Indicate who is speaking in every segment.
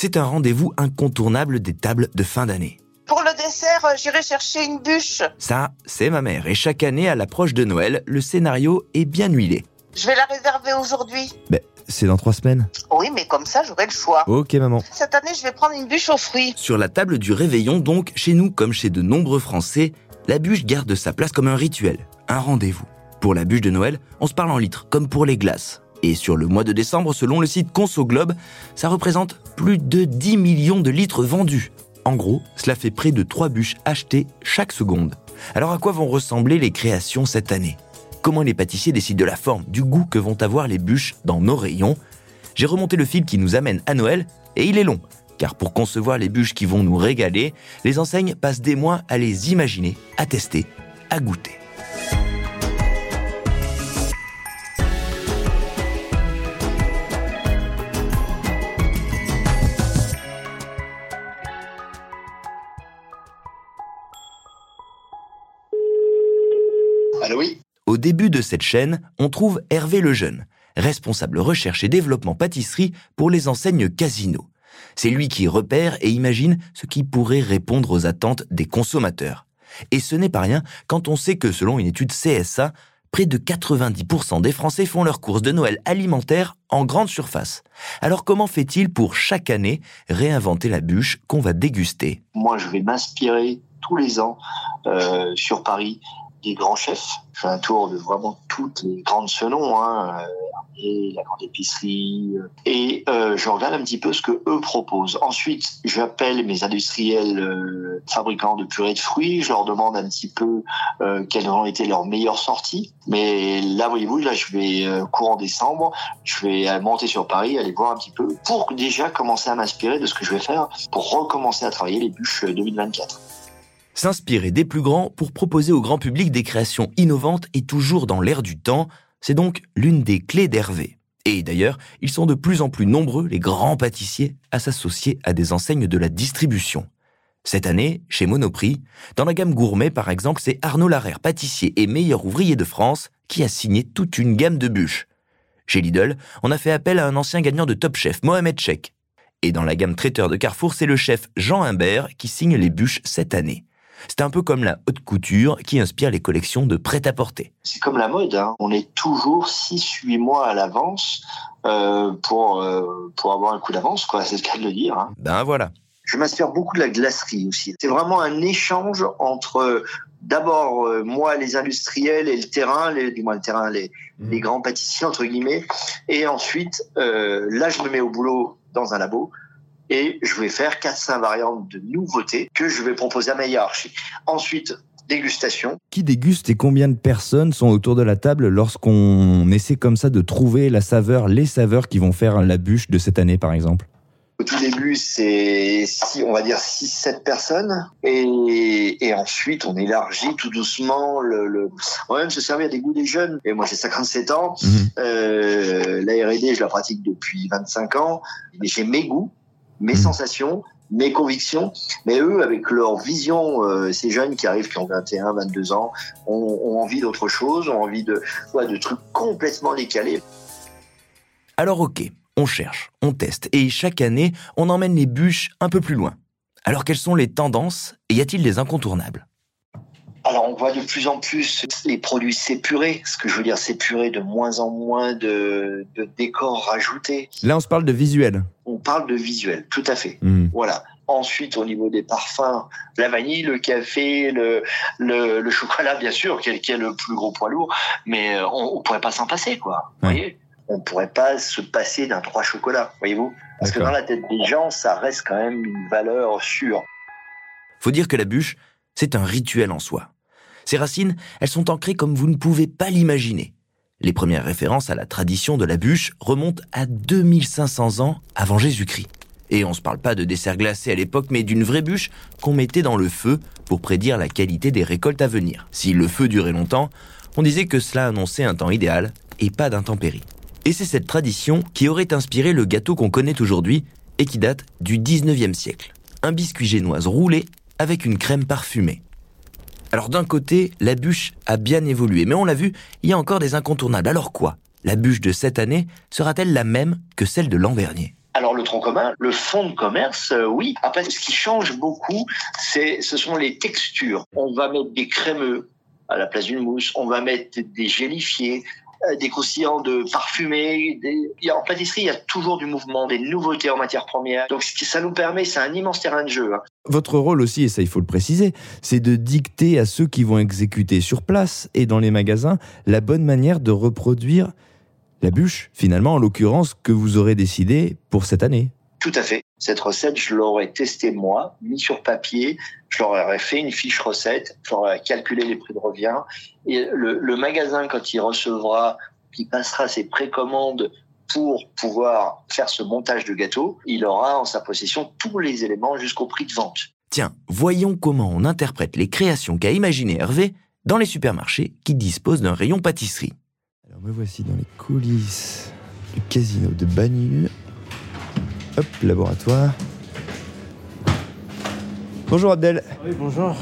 Speaker 1: c'est un rendez-vous incontournable des tables de fin d'année.
Speaker 2: Pour le dessert, euh, j'irai chercher une bûche.
Speaker 1: Ça, c'est ma mère. Et chaque année, à l'approche de Noël, le scénario est bien huilé.
Speaker 2: Je vais la réserver aujourd'hui.
Speaker 1: Ben, c'est dans trois semaines.
Speaker 2: Oui, mais comme ça, j'aurai le choix.
Speaker 1: Ok, maman.
Speaker 2: Cette année, je vais prendre une bûche aux fruits.
Speaker 1: Sur la table du réveillon, donc, chez nous comme chez de nombreux Français, la bûche garde sa place comme un rituel, un rendez-vous. Pour la bûche de Noël, on se parle en litres, comme pour les glaces. Et sur le mois de décembre, selon le site Conso Globe, ça représente plus de 10 millions de litres vendus. En gros, cela fait près de 3 bûches achetées chaque seconde. Alors à quoi vont ressembler les créations cette année? Comment les pâtissiers décident de la forme, du goût que vont avoir les bûches dans nos rayons? J'ai remonté le fil qui nous amène à Noël, et il est long. Car pour concevoir les bûches qui vont nous régaler, les enseignes passent des mois à les imaginer, à tester, à goûter.
Speaker 3: Oui.
Speaker 1: Au début de cette chaîne, on trouve Hervé Lejeune, responsable recherche et développement pâtisserie pour les enseignes Casino. C'est lui qui repère et imagine ce qui pourrait répondre aux attentes des consommateurs. Et ce n'est pas rien quand on sait que selon une étude CSA, près de 90% des Français font leurs courses de Noël alimentaires en grande surface. Alors comment fait-il pour chaque année réinventer la bûche qu'on va déguster?
Speaker 3: Moi, je vais m'inspirer tous les ans euh, sur Paris des grands chefs. Je fais un tour de vraiment toutes les grandes selons, hein, euh, la grande épicerie, euh, et euh, je regarde un petit peu ce que eux proposent. Ensuite, j'appelle mes industriels euh, fabricants de purée de fruits, je leur demande un petit peu euh, quelles ont été leurs meilleures sorties. Mais là, voyez-vous, là, je vais courant décembre, je vais monter sur Paris, aller voir un petit peu pour déjà commencer à m'inspirer de ce que je vais faire pour recommencer à travailler les bûches 2024.
Speaker 1: S'inspirer des plus grands pour proposer au grand public des créations innovantes et toujours dans l'air du temps, c'est donc l'une des clés d'Hervé. Et d'ailleurs, ils sont de plus en plus nombreux, les grands pâtissiers, à s'associer à des enseignes de la distribution. Cette année, chez Monoprix, dans la gamme gourmet par exemple, c'est Arnaud Larère, pâtissier et meilleur ouvrier de France, qui a signé toute une gamme de bûches. Chez Lidl, on a fait appel à un ancien gagnant de Top Chef, Mohamed Chek. Et dans la gamme traiteur de Carrefour, c'est le chef Jean Humbert qui signe les bûches cette année. C'est un peu comme la haute couture qui inspire les collections de prêt-à-porter.
Speaker 3: C'est comme la mode, hein. on est toujours 6-8 mois à l'avance euh, pour, euh, pour avoir un coup d'avance, quoi. c'est le cas de le dire. Hein.
Speaker 1: Ben voilà.
Speaker 3: Je m'inspire beaucoup de la glacerie aussi. C'est vraiment un échange entre d'abord euh, moi les industriels et le terrain, les, du moins le terrain, les, mmh. les grands pâtissiers entre guillemets, et ensuite là je me mets au boulot dans un labo et je vais faire 4-5 variantes de nouveautés que je vais proposer à ma hiérarchie. Ensuite, dégustation.
Speaker 1: Qui déguste et combien de personnes sont autour de la table lorsqu'on essaie comme ça de trouver la saveur, les saveurs qui vont faire la bûche de cette année par exemple?
Speaker 3: Au tout début, c'est on va dire 6-7 personnes. Et, et, ensuite, on élargit tout doucement. Le, le... On va même se servir des goûts des jeunes. Et moi, j'ai 57 ans. Mmh. Euh, la R&D, je la pratique depuis 25 ans. J'ai mes goûts mes hmm. sensations, mes convictions, mais eux, avec leur vision, euh, ces jeunes qui arrivent, qui ont 21, 22 ans, ont, ont envie d'autre chose, ont envie de, ouais, de trucs complètement décalés.
Speaker 1: Alors ok, on cherche, on teste, et chaque année, on emmène les bûches un peu plus loin. Alors quelles sont les tendances, et y a-t-il des incontournables?
Speaker 3: Alors on voit de plus en plus les produits s'épurer, ce que je veux dire s'épurer de moins en moins de, de décors rajoutés.
Speaker 1: Là on se parle de visuel.
Speaker 3: On parle de visuel, tout à fait. Hmm. Voilà. Ensuite, au niveau des parfums, la vanille, le café, le, le, le chocolat, bien sûr, qui est, le plus gros poids lourd, mais euh, on, ne pourrait pas s'en passer, quoi. Vous voyez? On pourrait pas se passer d'un trois chocolats, voyez-vous? Parce que dans la tête des gens, ça reste quand même une valeur sûre.
Speaker 1: Faut dire que la bûche, c'est un rituel en soi. Ces racines, elles sont ancrées comme vous ne pouvez pas l'imaginer. Les premières références à la tradition de la bûche remontent à 2500 ans avant Jésus-Christ. Et on ne se parle pas de dessert glacé à l'époque, mais d'une vraie bûche qu'on mettait dans le feu pour prédire la qualité des récoltes à venir. Si le feu durait longtemps, on disait que cela annonçait un temps idéal et pas d'intempéries. Et c'est cette tradition qui aurait inspiré le gâteau qu'on connaît aujourd'hui et qui date du 19e siècle. Un biscuit génoise roulé avec une crème parfumée. Alors d'un côté, la bûche a bien évolué, mais on l'a vu, il y a encore des incontournables. Alors quoi? La bûche de cette année sera-t-elle la même que celle de l'an dernier?
Speaker 3: Alors le tronc commun, le fond de commerce, euh, oui. Après, ce qui change beaucoup, ce sont les textures. On va mettre des crémeux à la place d'une mousse. On va mettre des gélifiés, des croustillants de parfumés. En pâtisserie, il y a toujours du mouvement, des nouveautés en matière première. Donc ça nous permet, c'est un immense terrain de jeu. Hein.
Speaker 1: Votre rôle aussi, et ça il faut le préciser, c'est de dicter à ceux qui vont exécuter sur place et dans les magasins la bonne manière de reproduire la bûche, finalement, en l'occurrence, que vous aurez décidé pour cette année.
Speaker 3: Tout à fait. Cette recette, je l'aurais testée moi, mis sur papier, je leur aurais fait une fiche recette, je leur aurais calculé les prix de revient. Et le, magasin, quand il recevra, qui passera ses précommandes pour pouvoir faire ce montage de gâteau, il aura en sa possession tous les éléments jusqu'au prix de vente.
Speaker 1: Tiens, voyons comment on interprète les créations qu'a imaginé Hervé dans les supermarchés qui disposent d'un rayon pâtisserie. Alors me voici dans les coulisses du casino de Bagneux. Hop, laboratoire. Bonjour Abdel.
Speaker 4: Oui, bonjour.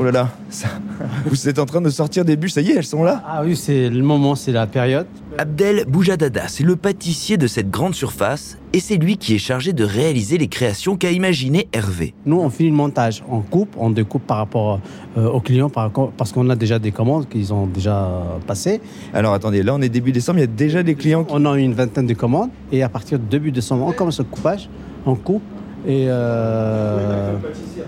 Speaker 1: Oh là là, vous êtes en train de sortir des bûches, ça y est, elles sont là
Speaker 4: Ah oui, c'est le moment, c'est la période.
Speaker 1: Abdel Boujadada, c'est le pâtissier de cette grande surface et c'est lui qui est chargé de réaliser les créations qu'a imaginé Hervé.
Speaker 4: Nous, on finit le montage, on coupe, on découpe par rapport euh, aux clients parce qu'on a déjà des commandes qu'ils ont déjà passées.
Speaker 1: Alors attendez, là on est début décembre, il y a déjà des clients
Speaker 4: On a une vingtaine de commandes et à partir de début décembre, on commence le coupage, on coupe et euh...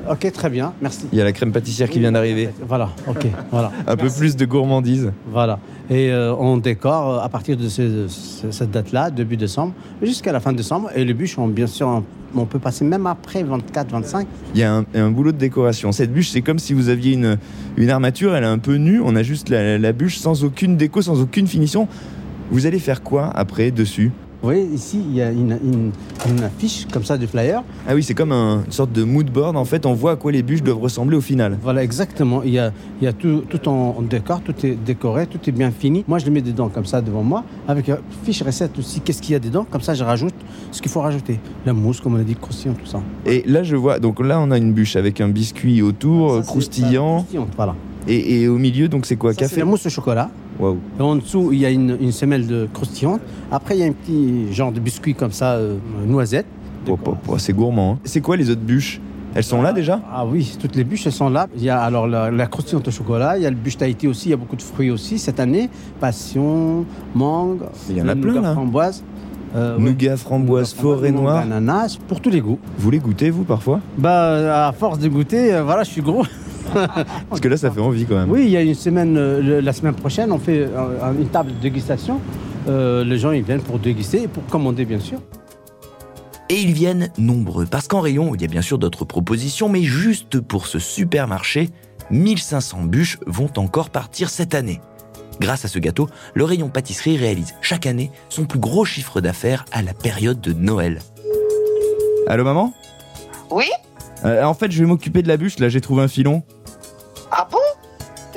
Speaker 4: Ok, très bien, merci.
Speaker 1: Il y a la crème pâtissière qui vient d'arriver.
Speaker 4: Voilà, ok, voilà.
Speaker 1: Un peu plus de gourmandise.
Speaker 4: Voilà. Et euh, on décore euh, à partir de cette date-là, début décembre, jusqu'à la fin décembre. Et les bûches, on, bien sûr, on, peut passer même après 24, 25.
Speaker 1: Il y a un, boulot de décoration. Cette bûche, c'est comme si vous aviez une, une armature, elle est un peu nue. On a juste la, la bûche sans aucune déco, sans aucune finition. Vous allez faire quoi après dessus?
Speaker 4: Vous voyez, ici, il y a une, affiche comme ça de flyer.
Speaker 1: Ah oui, c'est comme un, une sorte de mood board. En fait, on voit à quoi les bûches doivent ressembler au final.
Speaker 4: Voilà, exactement. Il y a, il y a tout, tout en, décor, tout est décoré, tout est bien fini. Moi, je le mets dedans comme ça devant moi, avec une fiche recette aussi. Qu'est-ce qu'il y a dedans? Comme ça, je rajoute ce qu'il faut rajouter. La mousse, comme on a dit, croustillant, tout ça.
Speaker 1: Et là, je vois, donc là, on a une bûche avec un biscuit autour, croustillant.
Speaker 4: Voilà.
Speaker 1: Et, au milieu, donc c'est quoi?
Speaker 4: Café C'est la mousse au chocolat. Et en dessous, il y a une, semelle de croustillante. Après, il y a un petit genre de biscuit comme ça, euh, noisette.
Speaker 1: c'est gourmand. Hein. C'est quoi les autres bûches? Elles sont là déjà?
Speaker 4: Ah oui, toutes les bûches, elles sont là. Il y a alors la, croustillante au chocolat, il y a le bûche Tahiti aussi, il y a beaucoup de fruits aussi cette année. Passion, mangue,
Speaker 1: il y en a plein là.
Speaker 4: framboise.
Speaker 1: Euh, nougat, framboise, forêt noire.
Speaker 4: Ananas, pour tous les goûts.
Speaker 1: Vous les goûtez, vous, parfois?
Speaker 4: Bah, à force de goûter, euh, voilà, je suis gros.
Speaker 1: Parce que là, ça fait envie quand même.
Speaker 4: Oui, il y a une semaine, euh, la semaine prochaine, on fait une table de dégustation. Euh, les gens, ils viennent pour déguster et pour commander, bien sûr.
Speaker 1: Et ils viennent nombreux, parce qu'en rayon, il y a bien sûr d'autres propositions, mais juste pour ce supermarché, 1500 bûches vont encore partir cette année. Grâce à ce gâteau, le rayon pâtisserie réalise chaque année son plus gros chiffre d'affaires à la période de Noël. Allô maman?
Speaker 2: Oui?
Speaker 1: Euh, En fait, je vais m'occuper de la bûche, là j'ai trouvé un filon.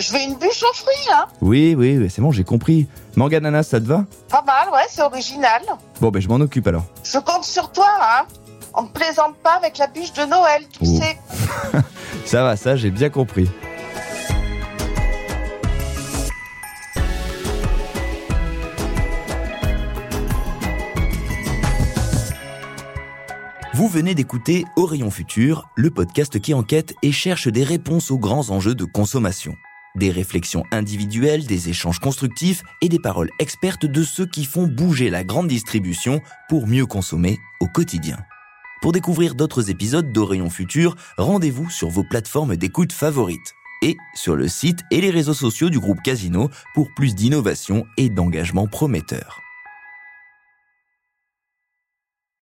Speaker 2: Je veux une bûche aux fruits, hein
Speaker 1: Oui, oui, c'est bon, j'ai compris. Mangananas, ça te va?
Speaker 2: Pas mal, ouais, c'est original.
Speaker 1: Bon, ben je m'en occupe alors.
Speaker 2: Je compte sur toi, hein On ne plaisante pas avec la bûche de Noël, tu oh. sais.
Speaker 1: ça va, ça, j'ai bien compris. Vous venez d'écouter Au Rayon Futur, le podcast qui enquête et cherche des réponses aux grands enjeux de consommation. Des réflexions individuelles, des échanges constructifs et des paroles expertes de ceux qui font bouger la grande distribution pour mieux consommer au quotidien. Pour découvrir d'autres épisodes d'Au Futur, rendez-vous sur vos plateformes d'écoute favorites et sur le site et les réseaux sociaux du groupe Casino pour plus d'innovation et d'engagement prometteur.